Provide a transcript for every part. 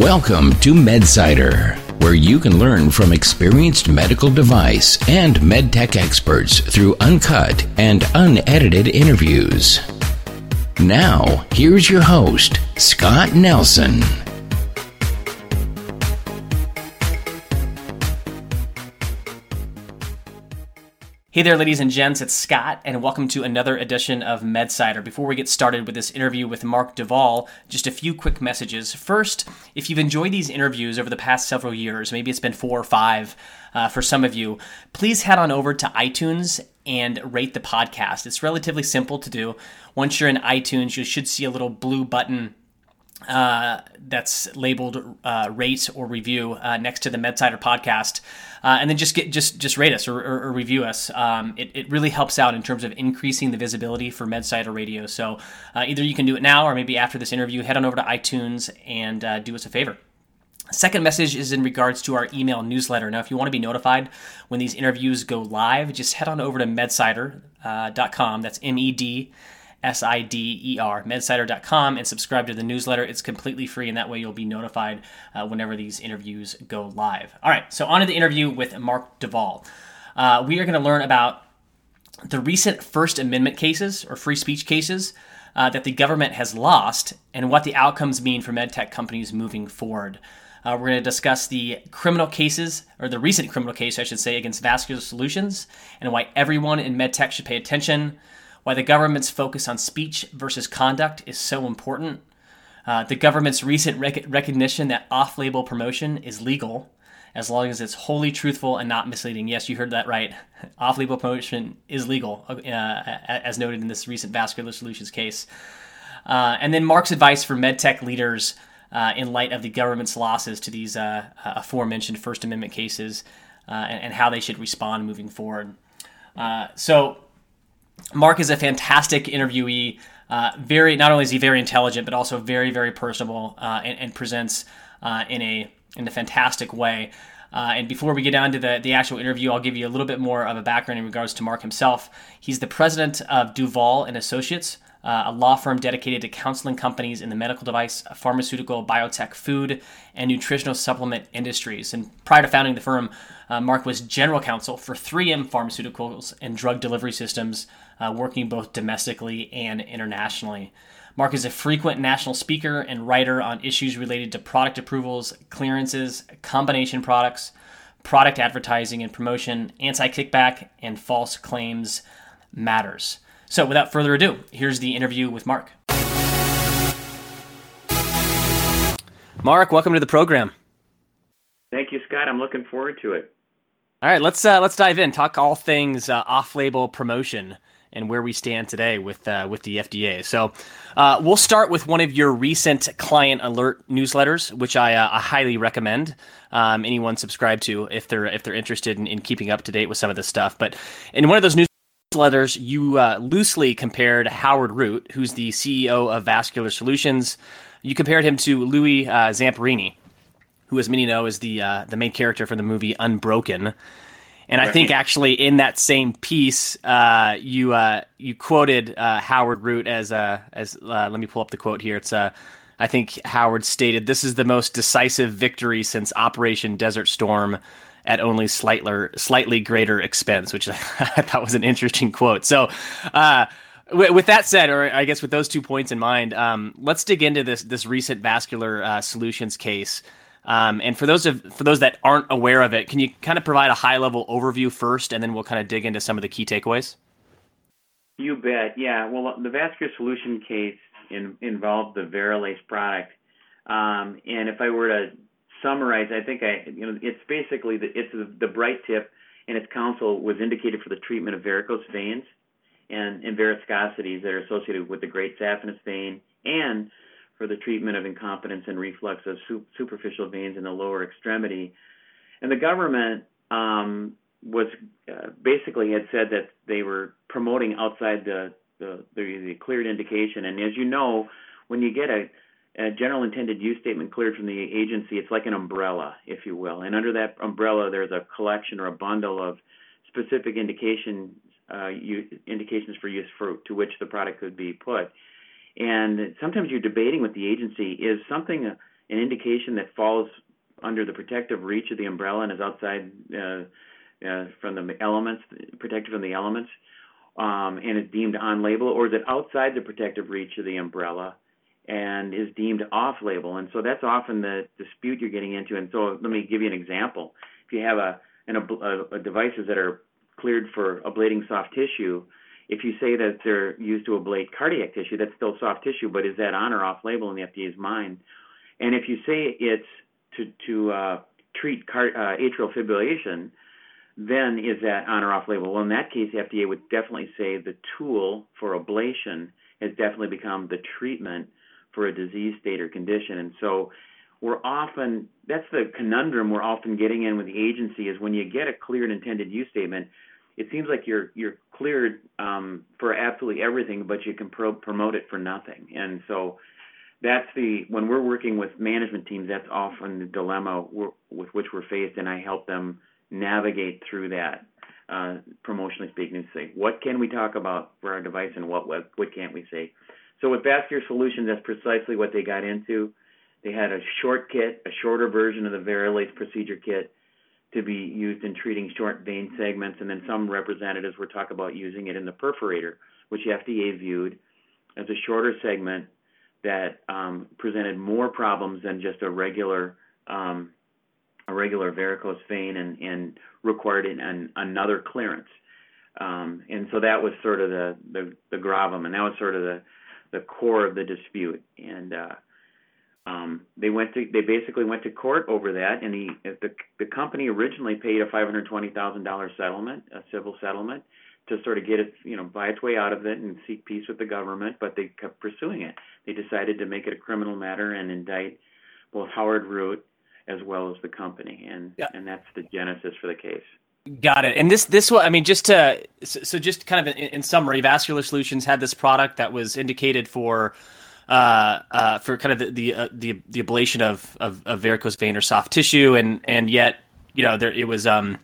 Welcome to MedSider, where you can learn from experienced medical device and medtech experts through uncut and unedited interviews. Now, here's your host, Scott Nelson. Hey there, ladies and gents, it's Scott, and welcome to another edition of MedSider. Before we get started with this interview with Mark Duvall, just a few quick messages. First, if you've enjoyed these interviews over the past several years, maybe it's been four or five uh, for some of you, please head on over to iTunes and rate the podcast. It's relatively simple to do. Once you're in iTunes, you should see a little blue button uh, that's labeled uh, rate or review uh, next to the MedSider podcast, uh, and then just get just just rate us or, or, or review us. Um, it, it really helps out in terms of increasing the visibility for MedSider Radio. So uh, either you can do it now or maybe after this interview, head on over to iTunes and uh, do us a favor. Second message is in regards to our email newsletter. Now, if you want to be notified when these interviews go live, just head on over to medsider.com. That's M E D S I D E R, medsider.com, and subscribe to the newsletter. It's completely free, and that way you'll be notified uh, whenever these interviews go live. All right, so on to the interview with Mark Duvall. Uh, we are going to learn about the recent First Amendment cases or free speech cases uh, that the government has lost and what the outcomes mean for medtech companies moving forward. Uh, we're going to discuss the criminal cases, or the recent criminal case, I should say, against Vascular Solutions, and why everyone in medtech should pay attention why the government's focus on speech versus conduct is so important, uh, the government's recent rec- recognition that off label promotion is legal as long as it's wholly truthful and not misleading. Yes, you heard that right. Off label promotion is legal, uh, as noted in this recent Vascular Solutions case. Uh, and then Mark's advice for medtech leaders uh, in light of the government's losses to these uh, aforementioned First Amendment cases uh, and, and, how they should respond moving forward. so, Mark is a fantastic interviewee. Uh, very not only is he very intelligent, but also very very personable uh, and, and, presents uh, in a in a fantastic way. Uh, and before we get down to the, the actual interview, I'll give you a little bit more of a background in regards to Mark himself. He's the president of Duvall and Associates, uh, a law firm dedicated to counseling companies in the medical device, pharmaceutical, biotech, food, and nutritional supplement industries. And prior to founding the firm, uh, Mark was general counsel for 3M Pharmaceuticals and Drug Delivery Systems, uh, working both domestically and internationally. Mark is a frequent national speaker and writer on issues related to product approvals, clearances, combination products, product advertising and promotion, anti kickback, and false claims matters. So, without further ado, here's the interview with Mark. Mark, welcome to the program. Thank you, Scott. I'm looking forward to it. All right, let's uh, let's dive in. Talk all things uh, off-label promotion and where we stand today with uh, with the FDA. So uh, we'll start with one of your recent client alert newsletters, which I, uh, I highly recommend um, anyone subscribe to if they're if they're interested in, in, keeping up to date with some of this stuff. But in one of those newsletters, you uh, loosely compared Howard Root, who's the CEO of Vascular Solutions. You compared him to Louis uh, Zamperini, who, as many know, is the uh, the main character from the movie Unbroken. And I think actually in that same piece, uh, you uh, you quoted uh, Howard Root as uh, as uh, let me pull up the quote here. It's uh, I think Howard stated, "This is the most decisive victory since Operation Desert Storm." At only slightly slightly greater expense, which I thought was an interesting quote. So, with that said, or I guess with those two points in mind, um, let's dig into this this recent vascular solutions case. Um, and for those of for those that aren't aware of it, can you kind of provide a high level overview first, and then we'll kind of dig into some of the key takeaways? You bet. Yeah. Well, the vascular solution case in, involved the VariLase product, um, and if I were to summarize, I think I you know it's basically the, it's the, the bright tip, and its counsel was indicated for the treatment of varicose veins and, and varicosities that are associated with the great saphenous vein and for the treatment of incompetence and reflux of su- superficial veins in the lower extremity. And the government um, was uh, basically had said that they were promoting outside the, the, the, the cleared indication. And as you know, when you get a, a general intended use statement cleared from the agency, it's like an umbrella, if you will. And under that umbrella, there's a collection or a bundle of specific indications uh, indications for use for to which the product could be put. And sometimes you're debating with the agency is something an indication that falls under the protective reach of the umbrella and is outside uh, uh, from the elements, protected from the elements, um, and is deemed on label, or is it outside the protective reach of the umbrella and is deemed off label? And so that's often the dispute you're getting into. And so let me give you an example. If you have a, an, a, a devices that are cleared for ablating soft tissue, if you say that they're used to ablate cardiac tissue, that's still soft tissue, but is that on or off label in the FDA's mind? And if you say it's to, to uh, treat car, uh, atrial fibrillation, then is that on or off label? Well, in that case, the FDA would definitely say the tool for ablation has definitely become the treatment for a disease state or condition. And so we're often, that's the conundrum we're often getting in with the agency is when you get a clear and intended use statement, it seems like you're you're cleared um, for absolutely everything, but you can pro- promote it for nothing. And so that's the when we're working with management teams, that's often the dilemma with which we're faced, and I help them navigate through that. Uh, promotionally speaking, say what can we talk about for our device and what what, what can't we say. So with Vascular Solutions, that's precisely what they got into. They had a short kit, a shorter version of the VariLase procedure kit to be used in treating short vein segments, and then some representatives were talking about using it in the perforator, which the FDA viewed as a shorter segment that um, presented more problems than just a regular um, a regular varicose vein and, and required an, an, another clearance. Um, and so that was sort of the, the, the gravamen, and that was sort of the, the core of the dispute. And uh, um, they went to they basically went to court over that, and he the the company originally paid a five hundred twenty thousand dollar settlement, a civil settlement, to sort of get it you know buy its way out of it and seek peace with the government, but they kept pursuing it. They decided to make it a criminal matter and indict both Howard Root as well as the company, and yeah. and that's the genesis for the case. Got it. And this this one, I mean, just to so just kind of in, in summary, Vascular Solutions had this product that was indicated for uh, uh, for kind of the the, uh, the, the ablation of, of, of varicose vein or soft tissue, and and yet you know there it was um,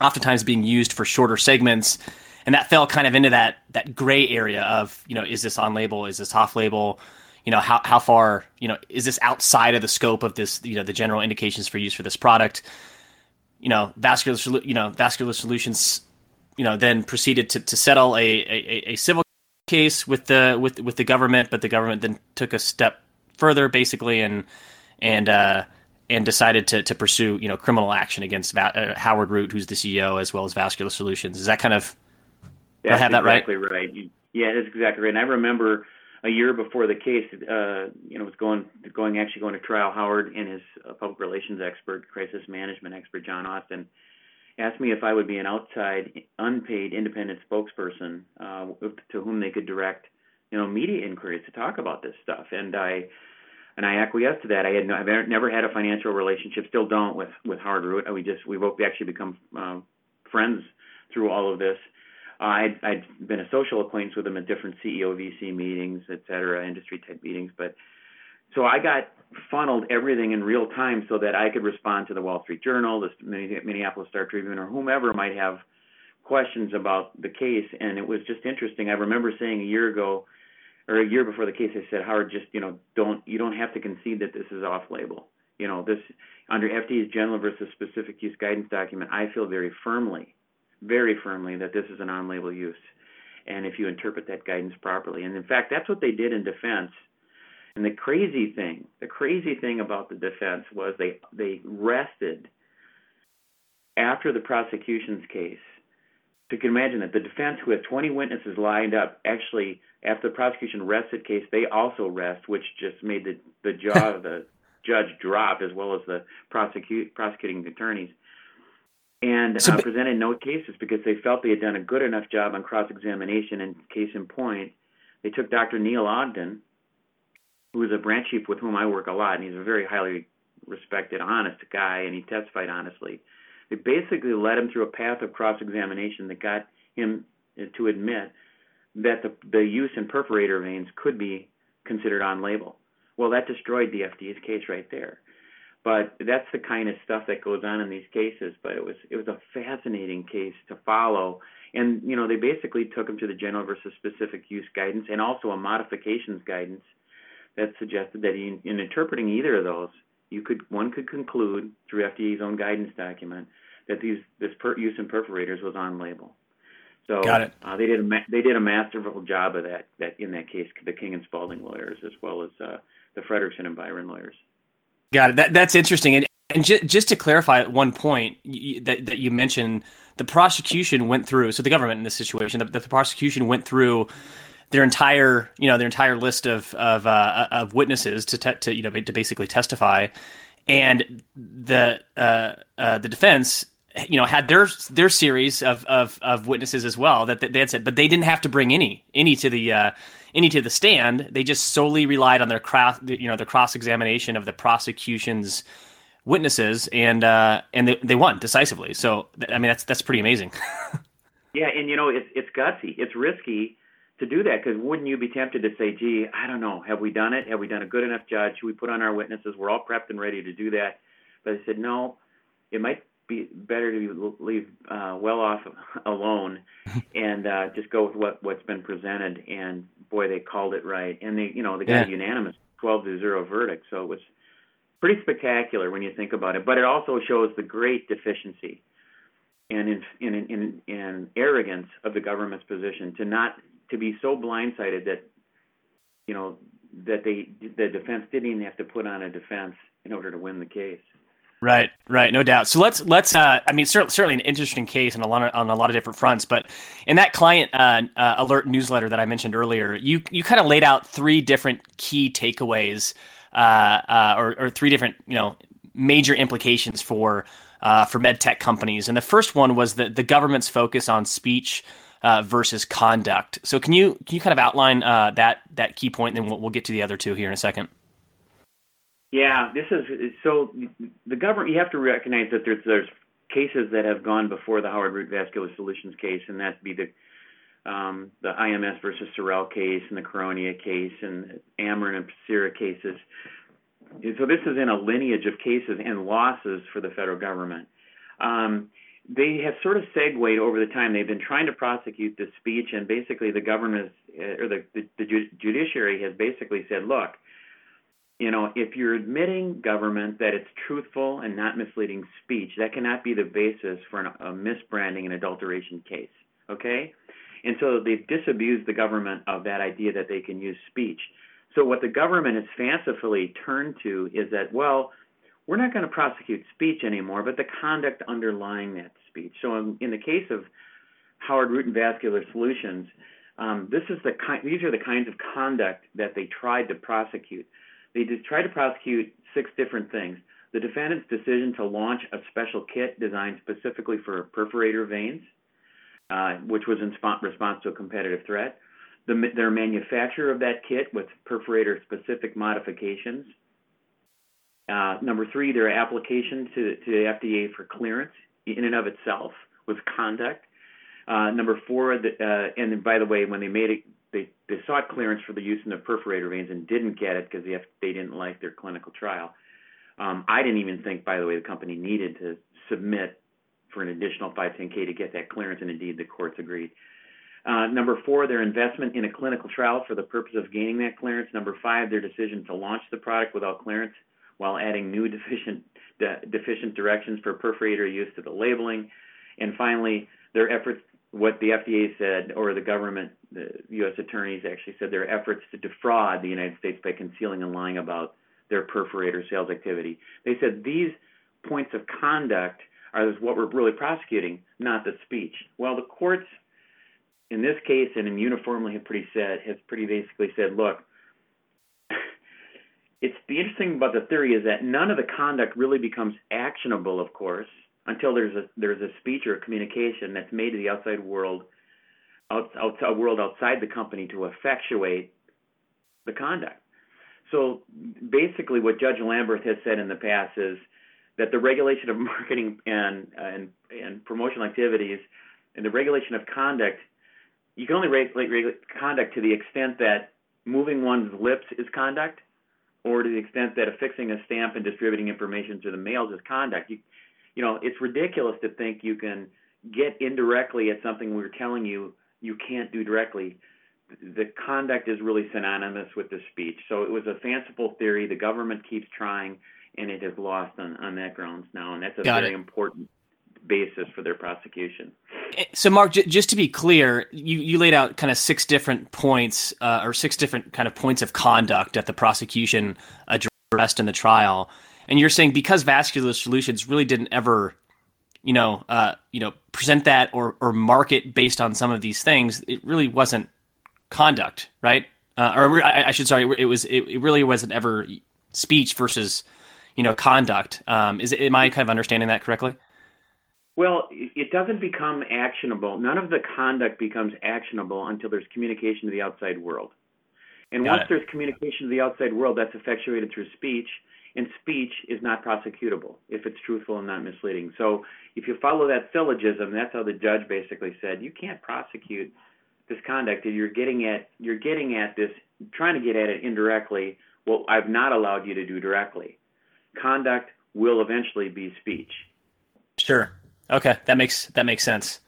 oftentimes being used for shorter segments, and that fell kind of into that that gray area of you know is this on label, is this off label, you know how how far you know is this outside of the scope of this you know the general indications for use for this product, you know vascular you know vascular solutions you know then proceeded to, to settle a, a, a civil case with the with with the government, but the government then took a step further, basically, and and uh, and decided to to pursue you know criminal action against Va- uh, Howard Root, who's the CEO, as well as Vascular Solutions. Is that kind of? That's I have that exactly right? right. Yeah, that's exactly right. And I remember a year before the case, uh, you know, was going going actually going to trial. Howard and his uh, public relations expert, crisis management expert, John Austin asked me if I would be an outside, unpaid, independent spokesperson uh, to whom they could direct, you know, media inquiries to talk about this stuff. And I and I acquiesced to that. I had no, I've never had a financial relationship, still don't with with Howard Root. We just we actually become uh, friends through all of this. Uh, I'd, I'd been a social acquaintance with him at different CEO VC meetings, et cetera, industry type meetings, but so I got funneled everything in real time so that I could respond to the Wall Street Journal, the Minneapolis Star Tribune, or whomever might have questions about the case. And it was just interesting. I remember saying a year ago, or a year before the case, I said, Howard, just you know, don't you don't have to concede that this is off-label. You know, this under FDA's general versus specific use guidance document, I feel very firmly, very firmly that this is an on-label use. And if you interpret that guidance properly, and in fact, that's what they did in defense and the crazy thing, the crazy thing about the defense was they they rested after the prosecution's case. So you can imagine that the defense, who had 20 witnesses lined up, actually after the prosecution rested case, they also rest, which just made the the jaw of the judge drop as well as the prosecute prosecuting attorneys and so, uh, presented no cases because they felt they had done a good enough job on cross examination. And case in point, they took Dr. Neil Ogden, who is a branch chief with whom I work a lot, and he's a very highly respected, honest guy, and he testified honestly. They basically led him through a path of cross examination that got him to admit that the, the use in perforator veins could be considered on label. Well, that destroyed the FDA's case right there. But that's the kind of stuff that goes on in these cases. But it was it was a fascinating case to follow. And you know they basically took him to the general versus specific use guidance and also a modifications guidance that suggested that he, in interpreting either of those, you could one could conclude through FDA's own guidance document that these this per, use in perforators was on label. So Got it. Uh, they did a they did a masterful job of that that in that case the King and Spalding lawyers as well as uh, the Fredrikson and Byron lawyers. Got it. That, that's interesting. And, and ju- just to clarify at one point you, that, that you mentioned, the prosecution went through. So the government in this situation, the, the prosecution went through their entire, you know, their entire list of of, uh, of witnesses to te- to you know to basically testify, and the uh, uh, the defense you know had their their series of, of, of witnesses as well that, that they had said, but they didn't have to bring any any to the uh, any to the stand. They just solely relied on their cross you know the cross examination of the prosecution's witnesses, and uh, and they, they won decisively. So I mean that's that's pretty amazing. yeah, and you know it's it's gutsy, it's risky to do that because wouldn't you be tempted to say, "Gee, I don't know, have we done it? Have we done a good enough job? Should we put on our witnesses? We're all prepped and ready to do that." But I said, no, it might be better to leave uh, well off alone and uh, just go with what what's been presented. And boy, they called it right, and they you know they got yeah. a unanimous twelve to zero verdict. So it was pretty spectacular when you think about it. But it also shows the great deficiency and in in in, in arrogance of the government's position to not to be so blindsided that you know that they the defense didn't even have to put on a defense in order to win the case. Right, right, no doubt. So let's let's. Uh, I mean, certainly, an interesting case on a lot of, on a lot of different fronts. But in that client uh, uh, alert newsletter that I mentioned earlier, you you kind of laid out three different key takeaways, uh, uh, or, or three different you know major implications for uh, for med tech companies. And the first one was the the government's focus on speech versus conduct. So can you can you kind of outline that that key point, and then we'll, we'll get to the other two here in a second. Yeah, this is so the government. You have to recognize that there's there's cases that have gone before the Howard Root Vascular Solutions case, and that'd be the um, the IMS versus Sorrell case and the Caronia case and Amarin and Pacira cases. So this is in a lineage of cases and losses for the federal government. Um, they have sort of segued over the time. They've been trying to prosecute this speech, and basically the government eh, or the, the, the judiciary has basically said, look you know, if you're admitting government that it's truthful and not misleading speech, that cannot be the basis for an, a misbranding and adulteration case. Okay? And so they've disabused the government of that idea that they can use speech. So what the government has fancifully turned to is that, well, we're not going to prosecute speech anymore, but the conduct underlying that speech. So in, in the case of Howard Root and Vascular Solutions, um, this is the ki- these are the kinds of conduct that they tried to prosecute. They tried to prosecute six different things. The defendant's decision to launch a special kit designed specifically for perforator veins, uh, which was in response to a competitive threat. The, their manufacture of that kit with perforator specific modifications. Uh, number three, their application to, to the FDA for clearance in and of itself was conduct. Uh, number four, the, uh, and by the way, when they made it they they sought clearance for the use in the perforator veins and didn't get it because they they didn't like their clinical trial. Um, I didn't even think, by the way, the company needed to submit for an additional 510k to get that clearance, and indeed the courts agreed. Uh, number four, their investment in a clinical trial for the purpose of gaining that clearance. Number five, their decision to launch the product without clearance while adding new deficient de- deficient directions for perforator use to the labeling. And finally, their efforts what the FDA said, or the government, the U.S. attorneys actually said their efforts to defraud the United States by concealing and lying about their perforator sales activity. They said these points of conduct are what we're really prosecuting, not the speech. Well, the courts, in this case and in uniformly, have pretty said has pretty basically said, look, it's the interesting about the theory is that none of the conduct really becomes actionable, of course, until there's a there's a speech or a communication that's made to the outside world, out, outside world outside the company to effectuate the conduct. So basically, what Judge Lamberth has said in the past is that the regulation of marketing and and and promotional activities and the regulation of conduct, you can only regulate, regulate conduct to the extent that moving one's lips is conduct, or to the extent that affixing a stamp and distributing information to the mails is conduct. You, you know, it's ridiculous to think you can get indirectly at something we're telling you you can't do directly. The conduct is really synonymous with the speech. So it was a fanciful theory. The government keeps trying, and it has lost on, on that grounds now, and that's a Got very it. important basis for their prosecution. Eh, so, Mark, j- just to be clear, you, you laid out kind of six different points uh, or six different kind of points of conduct that the prosecution addressed in the trial, and you're saying because Vascular Solutions really didn't ever, you know, uh, you know, present that or or market based on some of these things, it really wasn't conduct, right? Uh, or I, I, should sorry, it was it, it really wasn't ever speech versus you know conduct. Um, is am I kind of understanding that correctly? Well, it doesn't become actionable. None of the conduct becomes actionable until there's communication to the outside world. And Got once it. there's communication to the outside world, that's effectuated through speech, and speech is not prosecutable if it's truthful and not misleading. So if you follow that syllogism, that's how the judge basically said you can't prosecute this conduct. You're getting at you're getting at this, trying to get at it indirectly. What I've not allowed you to do directly. Conduct will eventually be speech. Sure. Okay, that makes that makes sense.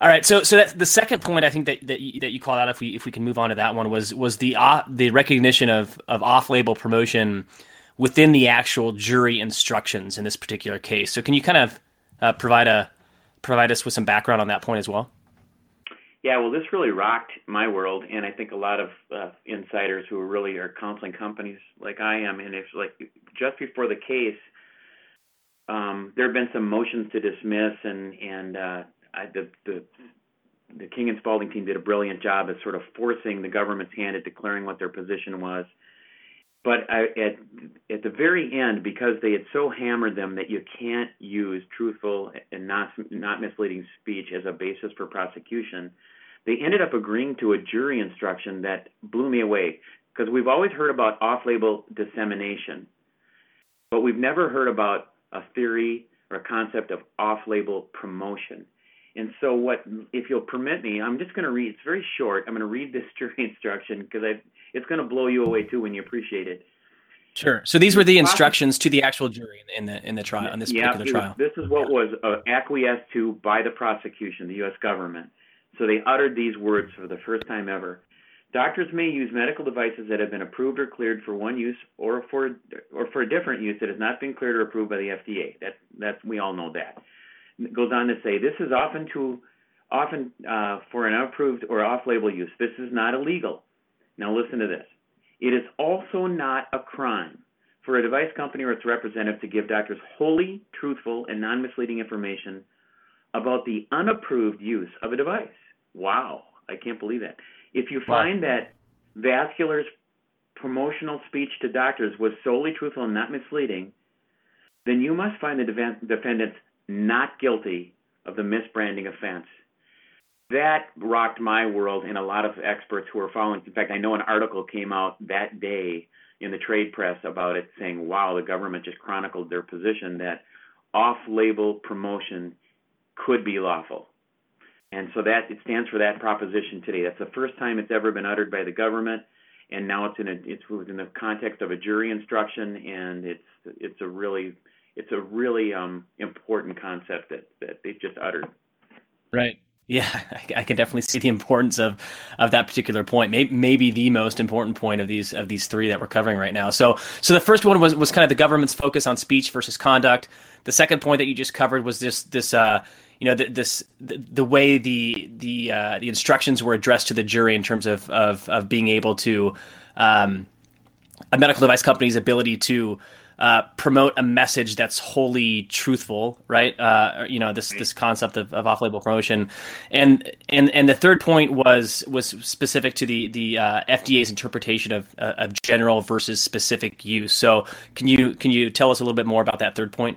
All right, so so that the second point I think that that you, that you called out, if we if we can move on to that one, was was the uh, the recognition of of off label promotion within the actual jury instructions in this particular case. So can you kind of uh, provide a provide us with some background on that point as well? Yeah, well, this really rocked my world, and I think a lot of uh, insiders who really are counseling companies like I am, and it's like just before the case, um, there have been some motions to dismiss, and and uh, I, the the the King and Spalding team did a brilliant job of sort of forcing the government's hand at declaring what their position was. But I, at at the very end, because they had so hammered them that you can't use truthful and not not misleading speech as a basis for prosecution, they ended up agreeing to a jury instruction that blew me away because we've always heard about off-label dissemination, but we've never heard about a theory or a concept of off-label promotion. And so, what, if you'll permit me, I'm just going to read. It's very short. I'm going to read this jury instruction because it's going to blow you away too when you appreciate it. Sure. So these were the instructions to the actual jury in the in the trial on this yeah, particular trial. This is what was uh, acquiesced to by the prosecution, the U.S. government. So they uttered these words for the first time ever. Doctors may use medical devices that have been approved or cleared for one use or for or for a different use that has not been cleared or approved by the FDA. That we all know that. It goes on to say this is often to often uh, for an unapproved or off-label use. This is not illegal. Now listen to this. It is also not a crime for a device company or its representative to give doctors wholly truthful and non-misleading information about the unapproved use of a device. Wow, I can't believe that. If you find that Vascular's promotional speech to doctors was solely truthful and not misleading, then you must find the defendants not guilty of the misbranding offense. That rocked my world and a lot of experts who are following. In fact, I know an article came out that day in the trade press about it saying, wow, the government just chronicled their position that off label promotion could be lawful. And so that it stands for that proposition today. That's the first time it's ever been uttered by the government, and now it's in a, it's within the context of a jury instruction, and it's it's a really it's a really um, important concept that that they've just uttered. Right. Yeah, I, can definitely see the importance of of that particular point. Maybe, maybe the most important point of these of these three that we're covering right now. So, so the first one was was kind of the government's focus on speech versus conduct. The second point that you just covered was this this uh, you know, the, this the, the, way the the uh, the instructions were addressed to the jury in terms of of, of being able to um, a medical device company's ability to uh, promote a message that's wholly truthful, right? Uh, you know, this this concept of, of off-label promotion, and and and the third point was was specific to the the uh, FDA's interpretation of uh, of general versus specific use. So, can you can you tell us a little bit more about that third point?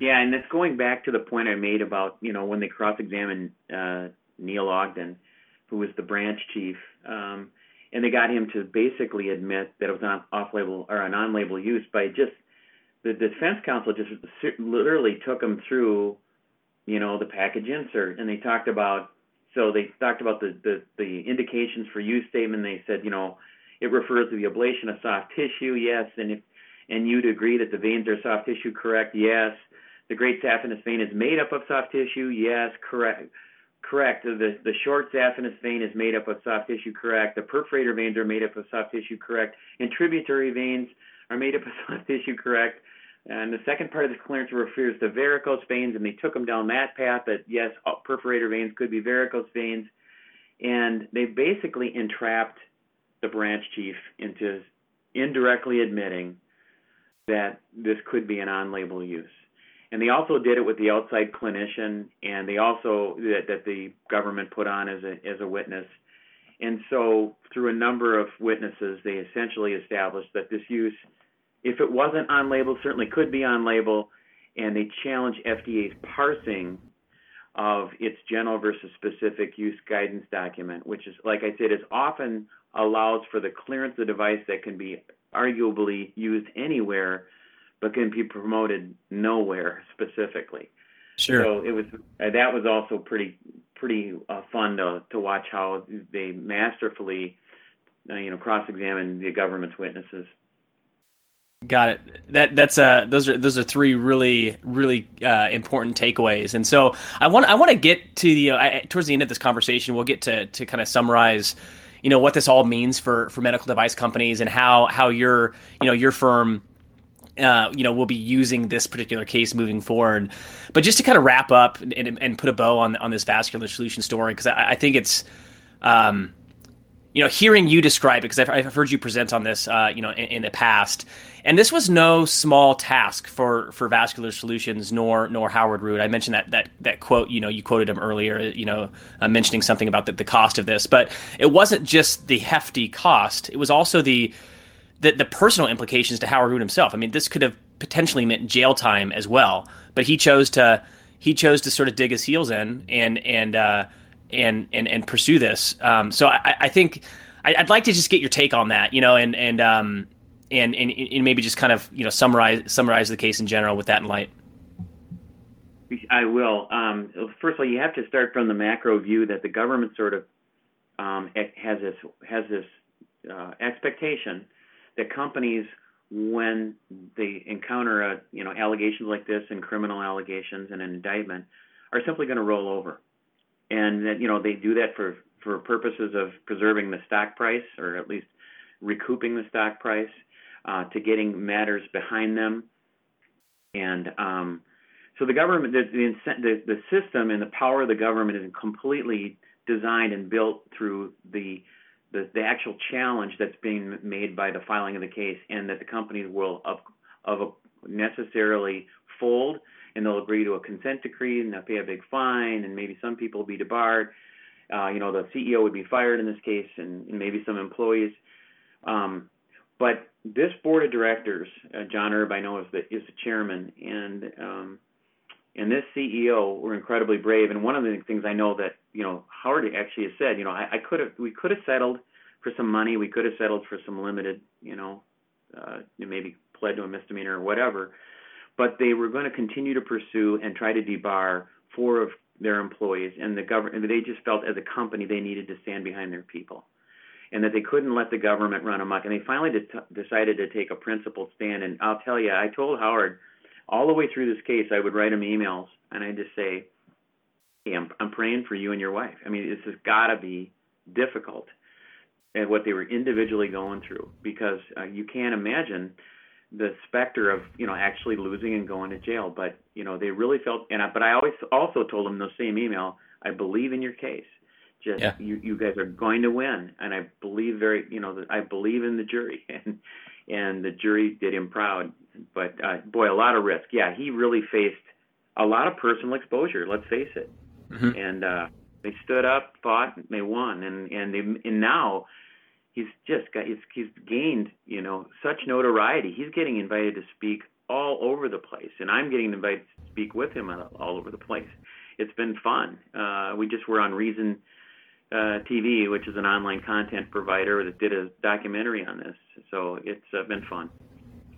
Yeah, and it's going back to the point I made about you know when they cross-examined uh, Neil Ogden, who was the branch chief, um, and they got him to basically admit that it was an off-label or a non-label use by just the defense counsel just literally took him through, you know, the package insert, and they talked about so they talked about the the, the indications for use statement. They said you know it refers to the ablation of soft tissue, yes, and if and you'd agree that the veins are soft tissue, correct? Yes. The great saphenous vein is made up of soft tissue. Yes, correct. Correct. The, the short saphenous vein is made up of soft tissue. Correct. The perforator veins are made up of soft tissue. Correct. And tributary veins are made up of soft tissue, correct? And the second part of the clearance refers to varicose veins, and they took them down that path that yes, uh, perforator veins could be varicose veins, and they basically entrapped the branch chief into indirectly admitting that this could be an on-label use. And they also did it with the outside clinician, and they also that, that the government put on as a as a witness. And so, through a number of witnesses, they essentially established that this use if it wasn't on label, certainly could be on label, and they challenge FDA's parsing of its general versus specific use guidance document, which is, like I said, is often allows for the clearance of the device that can be arguably used anywhere, but can be promoted nowhere specifically. Sure. So it was uh, that was also pretty pretty uh, fun to to watch how they masterfully, uh, you know, cross-examine the government's witnesses. Got it. That that's uh those are those are three really really uh, important takeaways. And so I want I want to get to the uh, towards the end of this conversation we'll get to to kind of summarize you know what this all means for for medical device companies and how how your you know your firm uh, you know we'll be using this particular case moving forward. But just to kind of wrap up and, and put a bow on on this vascular solution story because I, I, think it's um, you know hearing you describe it because I've, I've, heard you present on this uh, you know in, in the past and this was no small task for, for Vascular Solutions nor nor Howard Root. I mentioned that that that quote. You know, you quoted him earlier. You know, uh, mentioning something about the, the cost of this, but it wasn't just the hefty cost. It was also the the, the personal implications to Howard Root himself. I mean, this could have potentially meant jail time as well. But he chose to he chose to sort of dig his heels in and and uh, and and and pursue this. Um, so I, I think I, would like to just get your take on that. You know, and and um, and, and, and maybe just kind of you know summarize summarize the case in general with that in light. I will. Um, first of all, you have to start from the macro view that the government sort of um, has this has this uh, expectation that companies, when they encounter a you know allegations like this and criminal allegations and an indictment, are simply going to roll over, and that you know they do that for for purposes of preserving the stock price or at least recouping the stock price uh, to getting matters behind them. And um, so the government, the, the, the system and the power of the government is completely designed and built through the, the, the actual challenge that's being made by the filing of the case, and that the companies will of, of necessarily fold, and they'll agree to a consent decree, and they'll pay a big fine, and maybe some people will be debarred. Uh, you know, the CEO would be fired in this case, and, and maybe some employees. Um, but this board of directors, uh, John Erb, I know is the is the chairman, and um, and this CEO were incredibly brave. And one of the things I know that you know Howard actually has said, you know, I, I could have we could have settled for some money, we could have settled for some limited, you know, uh, maybe pled to a misdemeanor or whatever, but they were going to continue to pursue and try to debar four of their employees, and the government. They just felt as a company they needed to stand behind their people and that they couldn't let the government run amok. And they finally decided to take a principled stand. And I'll tell you, I told Howard all the way through this case, I would write him emails and I'd just say, hey, I'm, I'm praying for you and your wife. I mean, this has got to be difficult and what they were individually going through because uh, you can't imagine the specter of you know actually losing and going to jail but you know they really felt and I, but I always also told them in the same email I believe in your case just yeah. you you guys are going to win, and I believe very you know I believe in the jury, and and the jury did him proud. But uh, boy, a lot of risk. Yeah, he really faced a lot of personal exposure. Let's face it. Mm-hmm. And uh, they stood up, fought, and they won, and and they and now he's just got he's, he's gained you know such notoriety. He's getting invited to speak all over the place, and I'm getting invited to speak with him all over the place. It's been fun. Uh, we just were on Reason uh, TV, which is an online content provider that did a documentary on this. So it's uh, been fun.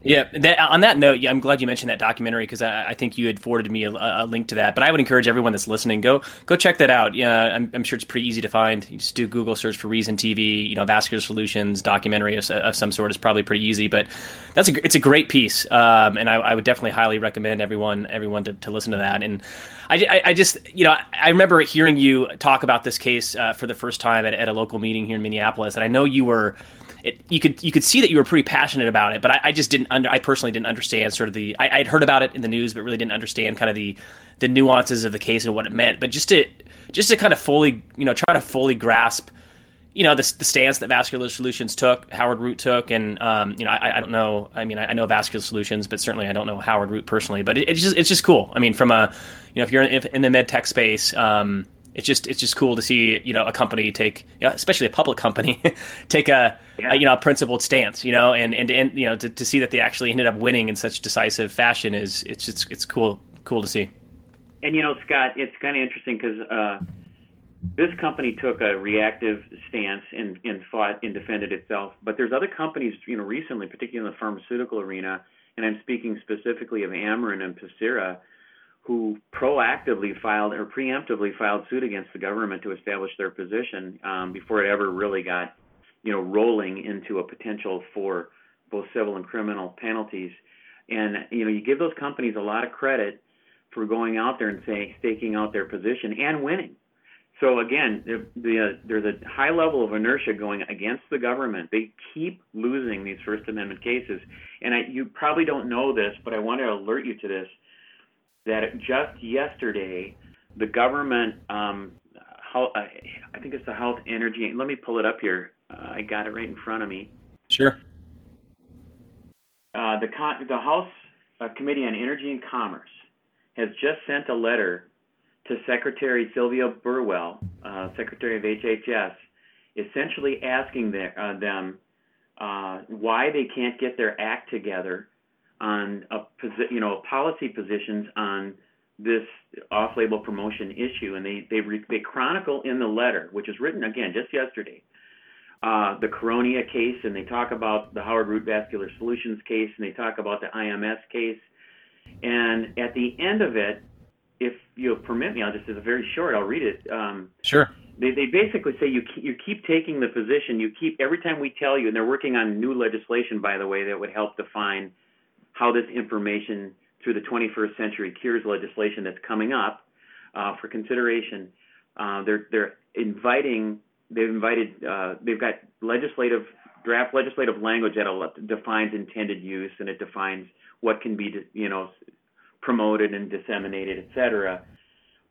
Yeah, that, on that note, yeah, I'm glad you mentioned that documentary because I, I, think you had forwarded me a, a, link to that. But I would encourage everyone that's listening go go check that out. Yeah, I'm, I'm, sure it's pretty easy to find. You just do Google search for Reason TV, you know, vascular solutions documentary of, of some sort is probably pretty easy. But that's a it's a great piece, um, and I, I, would definitely highly recommend everyone everyone to, to listen to that. And I, I, just you know I remember hearing you talk about this case uh, for the first time at, at a local meeting here in Minneapolis, and I know you were it, you could you could see that you were pretty passionate about it, but I, I just didn't under I personally didn't understand sort of the I, would heard about it in the news, but really didn't understand kind of the the nuances of the case and what it meant. But just to just to kind of fully you know try to fully grasp you know the, the stance that Vascular Solutions took, Howard Root took, and um, you know I, I don't know. I mean I, I, know Vascular Solutions, but certainly I don't know Howard Root personally. But it, it's just it's just cool. I mean from a you know if you're in, if in the med tech space. Um, it's just it's just cool to see you know a company take you know, especially a public company take a, yeah. a, you know a principled stance you know and and, and you know to, to see that they actually ended up winning in such decisive fashion is it's just it's cool cool to see and you know scott it's kind of interesting because uh, this company took a reactive stance and, and fought and defended itself but there's other companies you know recently particularly in the pharmaceutical arena and i'm speaking specifically of amarin and Pacira who proactively filed or preemptively filed suit against the government to establish their position um, before it ever really got, you know, rolling into a potential for both civil and criminal penalties. And you know, you give those companies a lot of credit for going out there and saying staking out their position and winning. So again, the, the, there's a high level of inertia going against the government. They keep losing these First Amendment cases, and I, you probably don't know this, but I want to alert you to this that just yesterday the government, um, how, I think it's the Health Energy. Let me pull it up here. Uh, I got it right in front of me. Sure. Uh, the con- the House uh, Committee on Energy and Commerce has just sent a letter to Secretary Sylvia Burwell, uh, Secretary of HHS, essentially asking their, uh, them uh, why they can't get their act together on a posi- you know policy positions on this off-label promotion issue, and they they re- they chronicle in the letter, which is written again just yesterday, uh, the Caronia case, and they talk about the Howard Root Vascular Solutions case, and they talk about the IMS case, and at the end of it, if you'll permit me, I'll just it's very short. I'll read it. Um, sure. They, they basically say you you keep taking the position. You keep every time we tell you, and they're working on new legislation, by the way, that would help define how this information through the 21st Century Cures legislation that's coming up uh, for consideration. Uh, they're they're inviting they've invited uh, they've got legislative draft legislative language that defines intended use and it defines what can be you know promoted and disseminated, et cetera.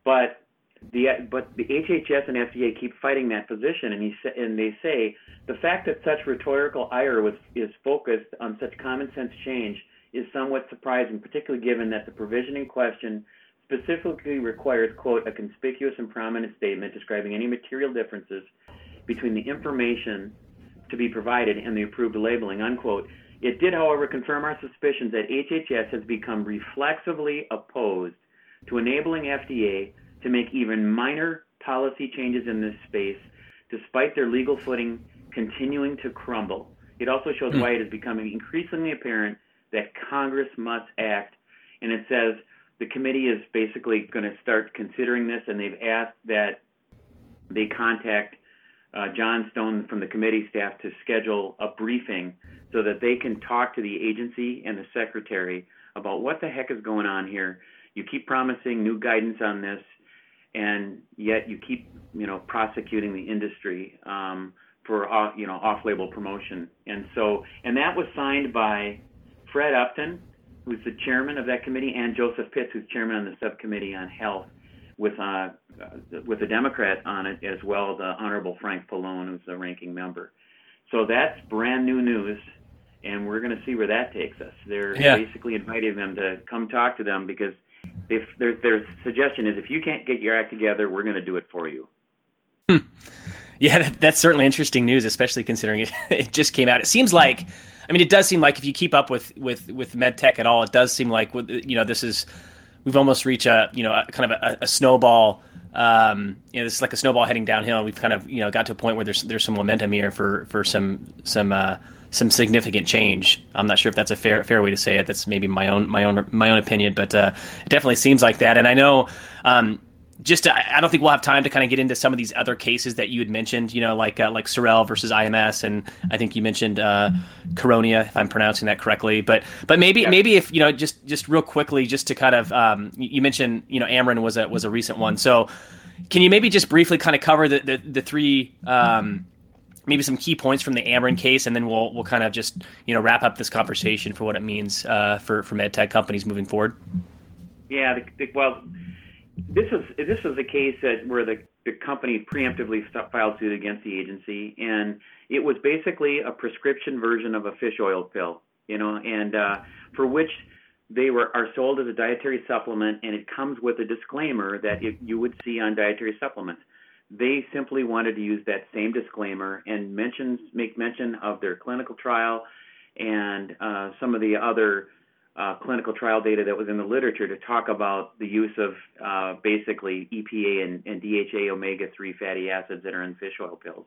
But the but the HHS and FDA keep fighting that position, and he and they say the fact that such rhetorical ire was is focused on such common sense change is somewhat surprising, particularly given that the provision in question specifically requires, quote, a conspicuous and prominent statement describing any material differences between the information to be provided and the approved labeling, unquote. It did, however, confirm our suspicions that HHS has become reflexively opposed to enabling FDA to make even minor policy changes in this space, despite their legal footing continuing to crumble. It also shows hmm. why it is becoming increasingly apparent that Congress must act. And it says the committee is basically going to start considering this, and they've asked that they contact uh, John Stone from the committee staff to schedule a briefing so that they can talk to the agency and the secretary about what the heck is going on here. You keep promising new guidance on this, and yet you keep, you know, prosecuting the industry um, for, you know, off-label promotion. And so, and that was signed by Fred Upton, who's the chairman of that committee, and Joseph Pitts, who's chairman on the subcommittee on health, with uh, with a Democrat on it as well, the Honorable Frank Pallone, who's the ranking member. So that's brand new news, and we're going to see where that takes us. They're yeah. basically inviting them to come talk to them because if their their suggestion is if you can't get your act together, we're going to do it for you. Hmm. Yeah, that, that's certainly interesting news, especially considering it, it just came out. It seems like I mean, it does seem like if you keep up with with with med tech at all, it does seem like you know this is we've almost reached a you know a, kind of a, a snowball. Um, you know, this is like a snowball heading downhill. We've kind of you know got to a point where there's there's some momentum here for for some some uh, some significant change. I'm not sure if that's a fair fair way to say it. That's maybe my own my own my own opinion, but uh, it definitely seems like that. And I know. Um, just to, I don't think we'll have time to kind of get into some of these other cases that you had mentioned, you know, like uh, like Sorrell versus IMS, and I think you mentioned uh, Coronia, if I'm pronouncing that correctly. But but maybe yeah. maybe if you know just just real quickly, just to kind of um, you mentioned you know Amarin was a was a recent one, so can you maybe just briefly kind of cover the the, the three um, maybe some key points from the Amarin case, and then we'll we'll kind of just you know wrap up this conversation for what it means uh, for for medtech companies moving forward. Yeah, the, the, well, this is this is a case that where the the company preemptively filed suit against the agency, and it was basically a prescription version of a fish oil pill, you know, and uh, for which they were are sold as a dietary supplement, and it comes with a disclaimer that it, you would see on dietary supplements. They simply wanted to use that same disclaimer and mentions make mention of their clinical trial and uh, some of the other uh, clinical trial data that was in the literature to talk about the use of uh, basically EPA and, and DHA omega 3 fatty acids that are in fish oil pills.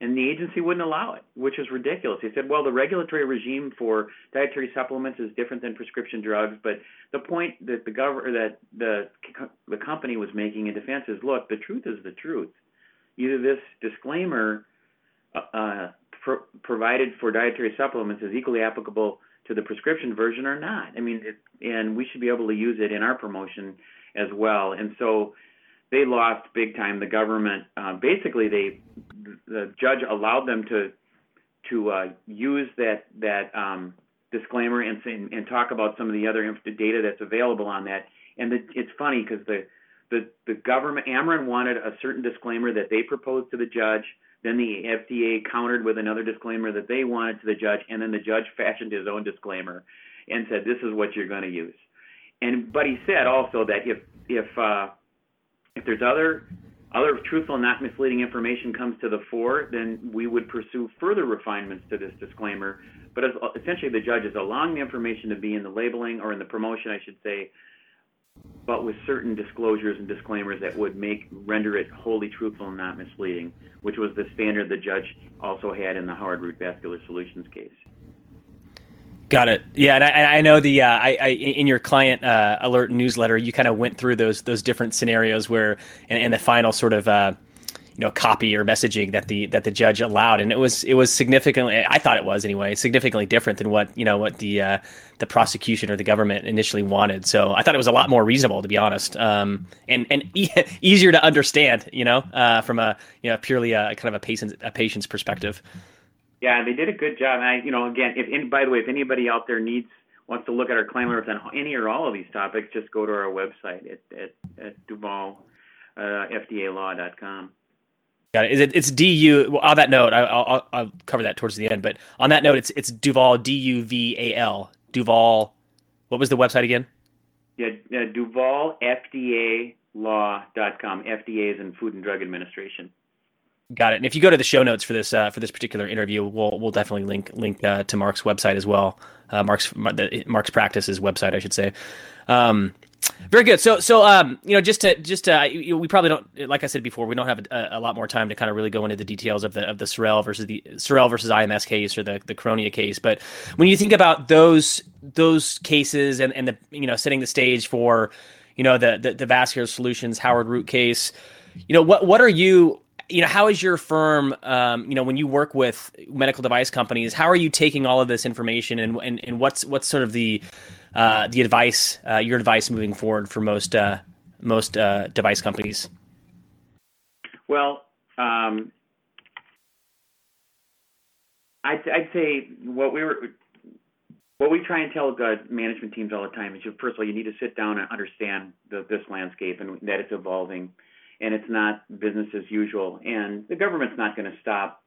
And the agency wouldn't allow it, which is ridiculous. They said, well, the regulatory regime for dietary supplements is different than prescription drugs, but the point that the gov- that the the company was making in defense is, look, the truth is the truth. Either this disclaimer uh, uh pro- provided for dietary supplements is equally applicable to the prescription version or not. I mean, it, and we should be able to use it in our promotion as well. And so they lost big time. The government uh, basically they the judge allowed them to to uh, use that that um, disclaimer and, and talk about some of the other data that's available on that. And the, it's funny because the the the government Amarin wanted a certain disclaimer that they proposed to the judge then the FDA countered with another disclaimer that they wanted to the judge, and then the judge fashioned his own disclaimer and said, "This is what you're going to use." And but he said also that if if uh, if there's other other truthful not misleading information comes to the fore, then we would pursue further refinements to this disclaimer. But as, essentially, the judge is allowing the information to be in the labeling or in the promotion, I should say, but with certain disclosures and disclaimers that would make render it wholly truthful and not misleading, which was the standard the judge also had in the Howard Root Vascular Solutions case. Got it. Yeah, and I, I know the uh, I, I, in your client uh, alert newsletter, you kind of went through those those different scenarios where, and, and the final sort of uh, you know copy or messaging that the that the judge allowed. And it was it was significantly i thought it was anyway significantly different than what you know what the uh, the prosecution or the government initially wanted. So i thought it was a lot more reasonable to be honest. Um, and and e- easier to understand you know uh, from a you know purely a kind of a patient's a patient's perspective. Yeah they did a good job. And i you know again if any, by the way if anybody out there needs wants to look at our claim letters on any or all of these topics just go to our website at at, at duval uh, Got it. Is it? It's Du. Well, on that note, I, will I'll cover that towards the end. But on that note, it's it's Duval D U V A L Duval. What was the website again? Yeah, uh, Duval FDA Law.com. FDA is in Food and Drug Administration. Got it. And if you go to the show notes for this uh, for this particular interview, we'll we'll definitely link link uh, to Mark's website as well. Uh, Mark's Mark's practice's website, I should say. Um, very good. So, so um, you know, just to just to, you know, we probably don't, like I said before, we don't have a, a, lot more time to kind of really go into the details of the of the Sorrell versus the Sorrell versus IMS case or the the Caronia case. But when you think about those those cases and and the you know setting the stage for you know the the, the vascular solutions Howard Root case, you know what what are you you know how is your firm um, you know when you work with medical device companies how are you taking all of this information and and, and what's what's sort of the uh, the advice, uh, your advice moving forward for most uh, most uh, device companies? Well, um, I'd, I'd, say what we were, what we try and tell good management teams all the time is, you, first of all, you need to sit down and understand the, this landscape and that it's evolving, and it's not business as usual. And the government's not going to stop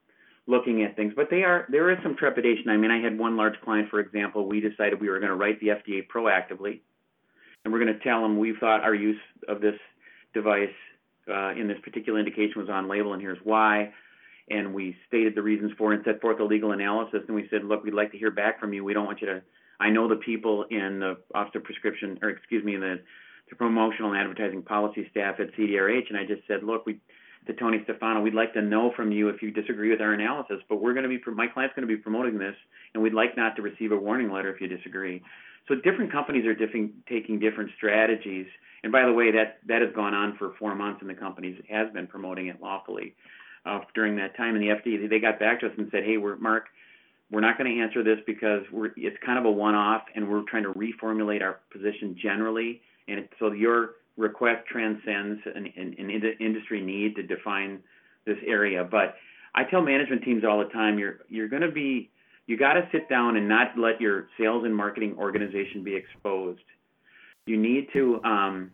looking at things, but they are there is some trepidation. I mean, I had one large client, for example. We decided we were going to write the FDA proactively, and we're going to tell them we thought our use of this device uh, in this particular indication was on label, and here's why. And we stated the reasons for and set forth a legal analysis. And we said, look, we'd like to hear back from you. We don't want you to. I know the people in the Office of Prescription, or excuse me, the the promotional and advertising policy staff at CDRH, and I just said, look, we to Tony Stefano, we'd like to know from you if you disagree with our analysis, but we're going to be my client's going to be promoting this, and we'd like not to receive a warning letter if you disagree. So different companies are different, taking different strategies. And by the way, that that has gone on for four months, and the company has been promoting it lawfully uh, during that time. And the FDA they got back to us and said, hey, we're Mark, we're not going to answer this because it's kind of a one-off, and we're trying to reformulate our position generally. And it, so your request transcends an, an, an industry need to define this area. But I tell management teams all the time, you're you're going to be you got to sit down and not let your sales and marketing organization be exposed. You need to um,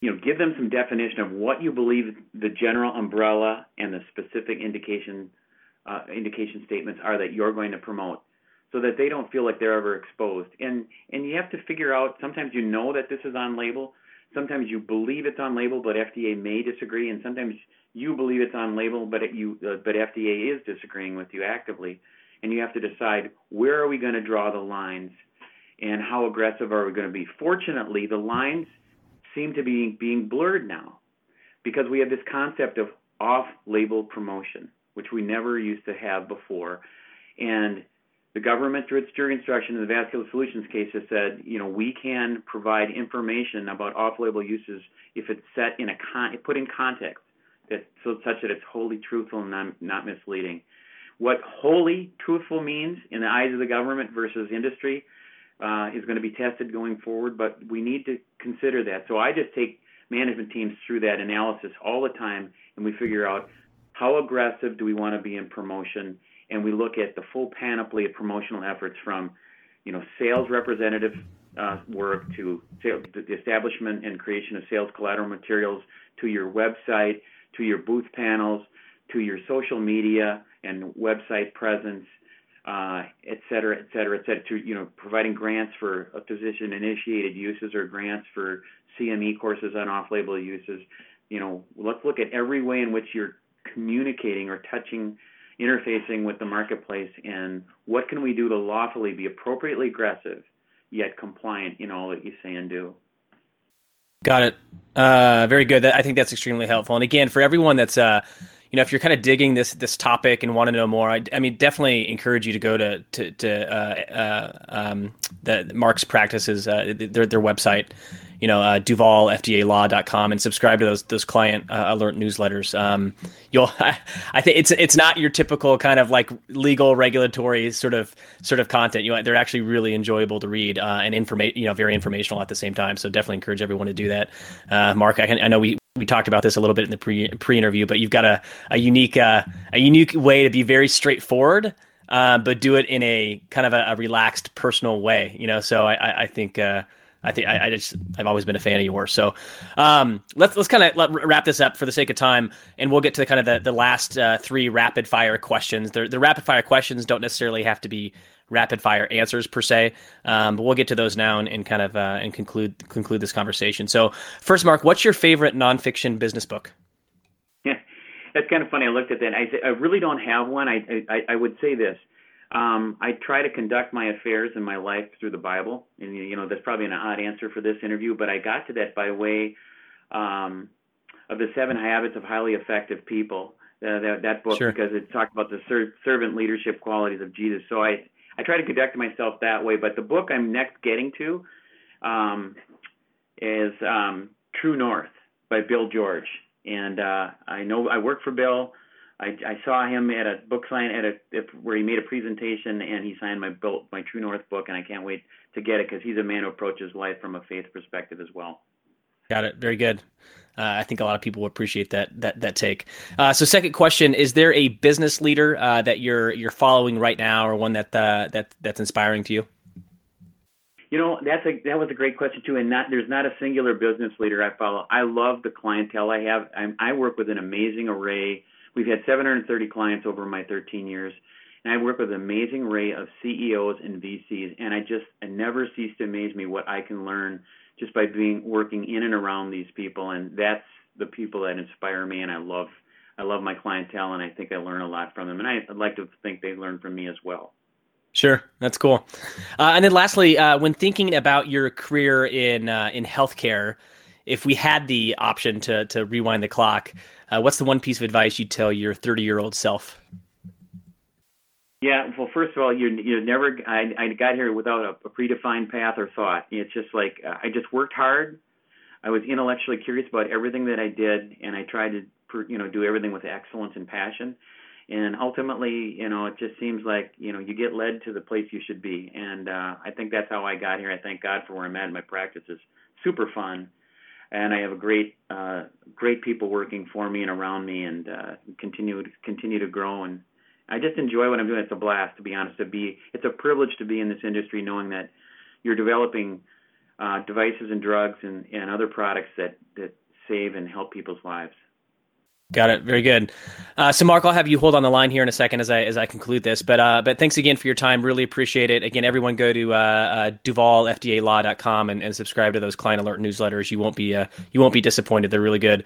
you know give them some definition of what you believe the general umbrella and the specific indication uh, indication statements are that you're going to promote so that they don't feel like they're ever exposed. And and you have to figure out sometimes you know that this is on label, sometimes you believe it's on label, but FDA may disagree, and sometimes you believe it's on label, but it, you uh, but FDA is disagreeing with you actively, and you have to decide where are we going to draw the lines, and how aggressive are we going to be. Fortunately, the lines seem to be being blurred now, because we have this concept of off-label promotion, which we never used to have before, and the government, through its jury instruction in the vascular solutions case, has said, you know, we can provide information about off-label uses if it's set in a con- put in context, that so such that it's wholly truthful and not, not misleading. What wholly truthful means in the eyes of the government versus industry uh, is going to be tested going forward, but we need to consider that. So I just take management teams through that analysis all the time, and we figure out how aggressive do we want to be in promotion and we look at the full panoply of promotional efforts from, you know, sales representative uh, work to the establishment and creation of sales collateral materials to your website to your booth panels to your social media and website presence, uh, et cetera, et cetera, et cetera, to you know providing grants for physician initiated uses or grants for CME courses on off-label uses. You know, let's look at every way in which you're communicating or touching interfacing with the marketplace and what can we do to lawfully be appropriately aggressive yet compliant in all that you say and do. Got it. Uh, very good. I think that's extremely helpful. And again, for everyone that's, uh, you know, if you're kind of digging this this topic and want to know more, I, I mean, definitely encourage you to go to to, to uh, uh um, the Mark's practices, uh, their their website, you know, uh, DuvalFDALaw.com and subscribe to those those client uh, alert newsletters. Um, you'll, I, I, think it's it's not your typical kind of like legal regulatory sort of sort of content. You know, they're actually really enjoyable to read uh, and informate, you know, very informational at the same time. So definitely encourage everyone to do that. Uh, Mark, I, can, I know we we talked about this a little bit in the pre pre interview, but you've got a a unique uh, a unique way to be very straightforward. Uh, but do it in a kind of a, a relaxed, personal way, you know. So I, I think uh, I think I, I, just I've always been a fan of yours. So um, let's let's kind of wrap this up for the sake of time, and we'll get to the kind of the, the last uh, three rapid fire questions. The, the rapid fire questions don't necessarily have to be rapid fire answers per se, um, but we'll get to those now and, and kind of uh, and conclude conclude this conversation. So first, Mark, what's your favorite nonfiction business book? Yeah, that's kind of funny. I looked at that. I I really don't have one. I I, I would say this. Um, I try to conduct my affairs in my life through the Bible, and you know that's probably an odd answer for this interview, but I got to that by way um, of the Seven Habits of Highly Effective People. Uh, that, that book sure. because it talked about the ser- servant leadership qualities of Jesus. So I I try to conduct myself that way. But the book I'm next getting to um, is um, True North by Bill George, and uh, I know I work for Bill. I, I saw him at a book sign at a where he made a presentation and he signed my book, my True North book, and I can't wait to get it because he's a man who approaches life from a faith perspective as well. Got it. Very good. Uh, I think a lot of people will appreciate that that that take. Uh, so, second question: Is there a business leader uh, that you're you're following right now, or one that uh, that that's inspiring to you? You know, that's a that was a great question too. And not there's not a singular business leader I follow. I love the clientele I have. I'm, I work with an amazing array We've had 730 clients over my 13 years, and I work with an amazing array of CEOs and VCs, and I just I never cease to amaze me what I can learn just by being working in and around these people, and that's the people that inspire me, and I love I love my clientele, and I think I learn a lot from them, and I'd like to think they learn from me as well. Sure, that's cool. Uh, and then lastly, uh, when thinking about your career in uh, in healthcare, if we had the option to to rewind the clock, uh, what's the one piece of advice you'd tell your 30 year old self? Yeah, well, first of all, you you never. I I got here without a, a predefined path or thought. It's just like uh, I just worked hard. I was intellectually curious about everything that I did, and I tried to you know do everything with excellence and passion. And ultimately, you know, it just seems like you know you get led to the place you should be, and uh, I think that's how I got here. I thank God for where I'm at. My practice is super fun, and I have a great uh, great people working for me and around me, and uh, continue to continue to grow and I just enjoy what I'm doing. It's a blast, to be honest. To be, it's a privilege to be in this industry, knowing that you're developing uh, devices and drugs and, and other products that that save and help people's lives. Got it. Very good. Uh, so, Mark, I'll have you hold on the line here in a second as I as I conclude this. But uh, but thanks again for your time. Really appreciate it. Again, everyone go to uh, uh, DuvalFDALaw.com and, and subscribe to those client alert newsletters. You won't be uh, you won't be disappointed. They're really good.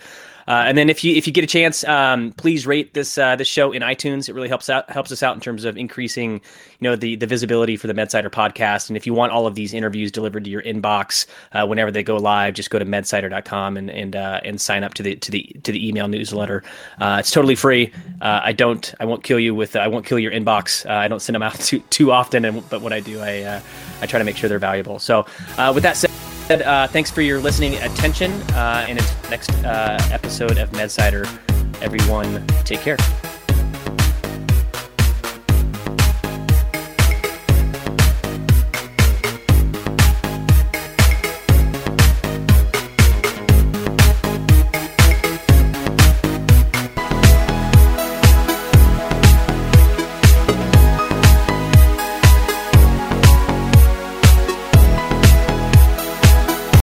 Uh, and then if you if you get a chance, um, please rate this uh, this show in iTunes. It really helps out helps us out in terms of increasing you know the the visibility for the MedSider podcast. And if you want all of these interviews delivered to your inbox uh, whenever they go live, just go to medsider.com and and uh, and sign up to the to the to the email newsletter. Uh, it's totally free. Uh, I don't I won't kill you with I won't kill your inbox. I don't send them out too too often, and but when I do, I I try to make sure they're valuable. So with that said. Uh, thanks for your listening attention. Uh, and until next uh, episode of MedSider, everyone, take care.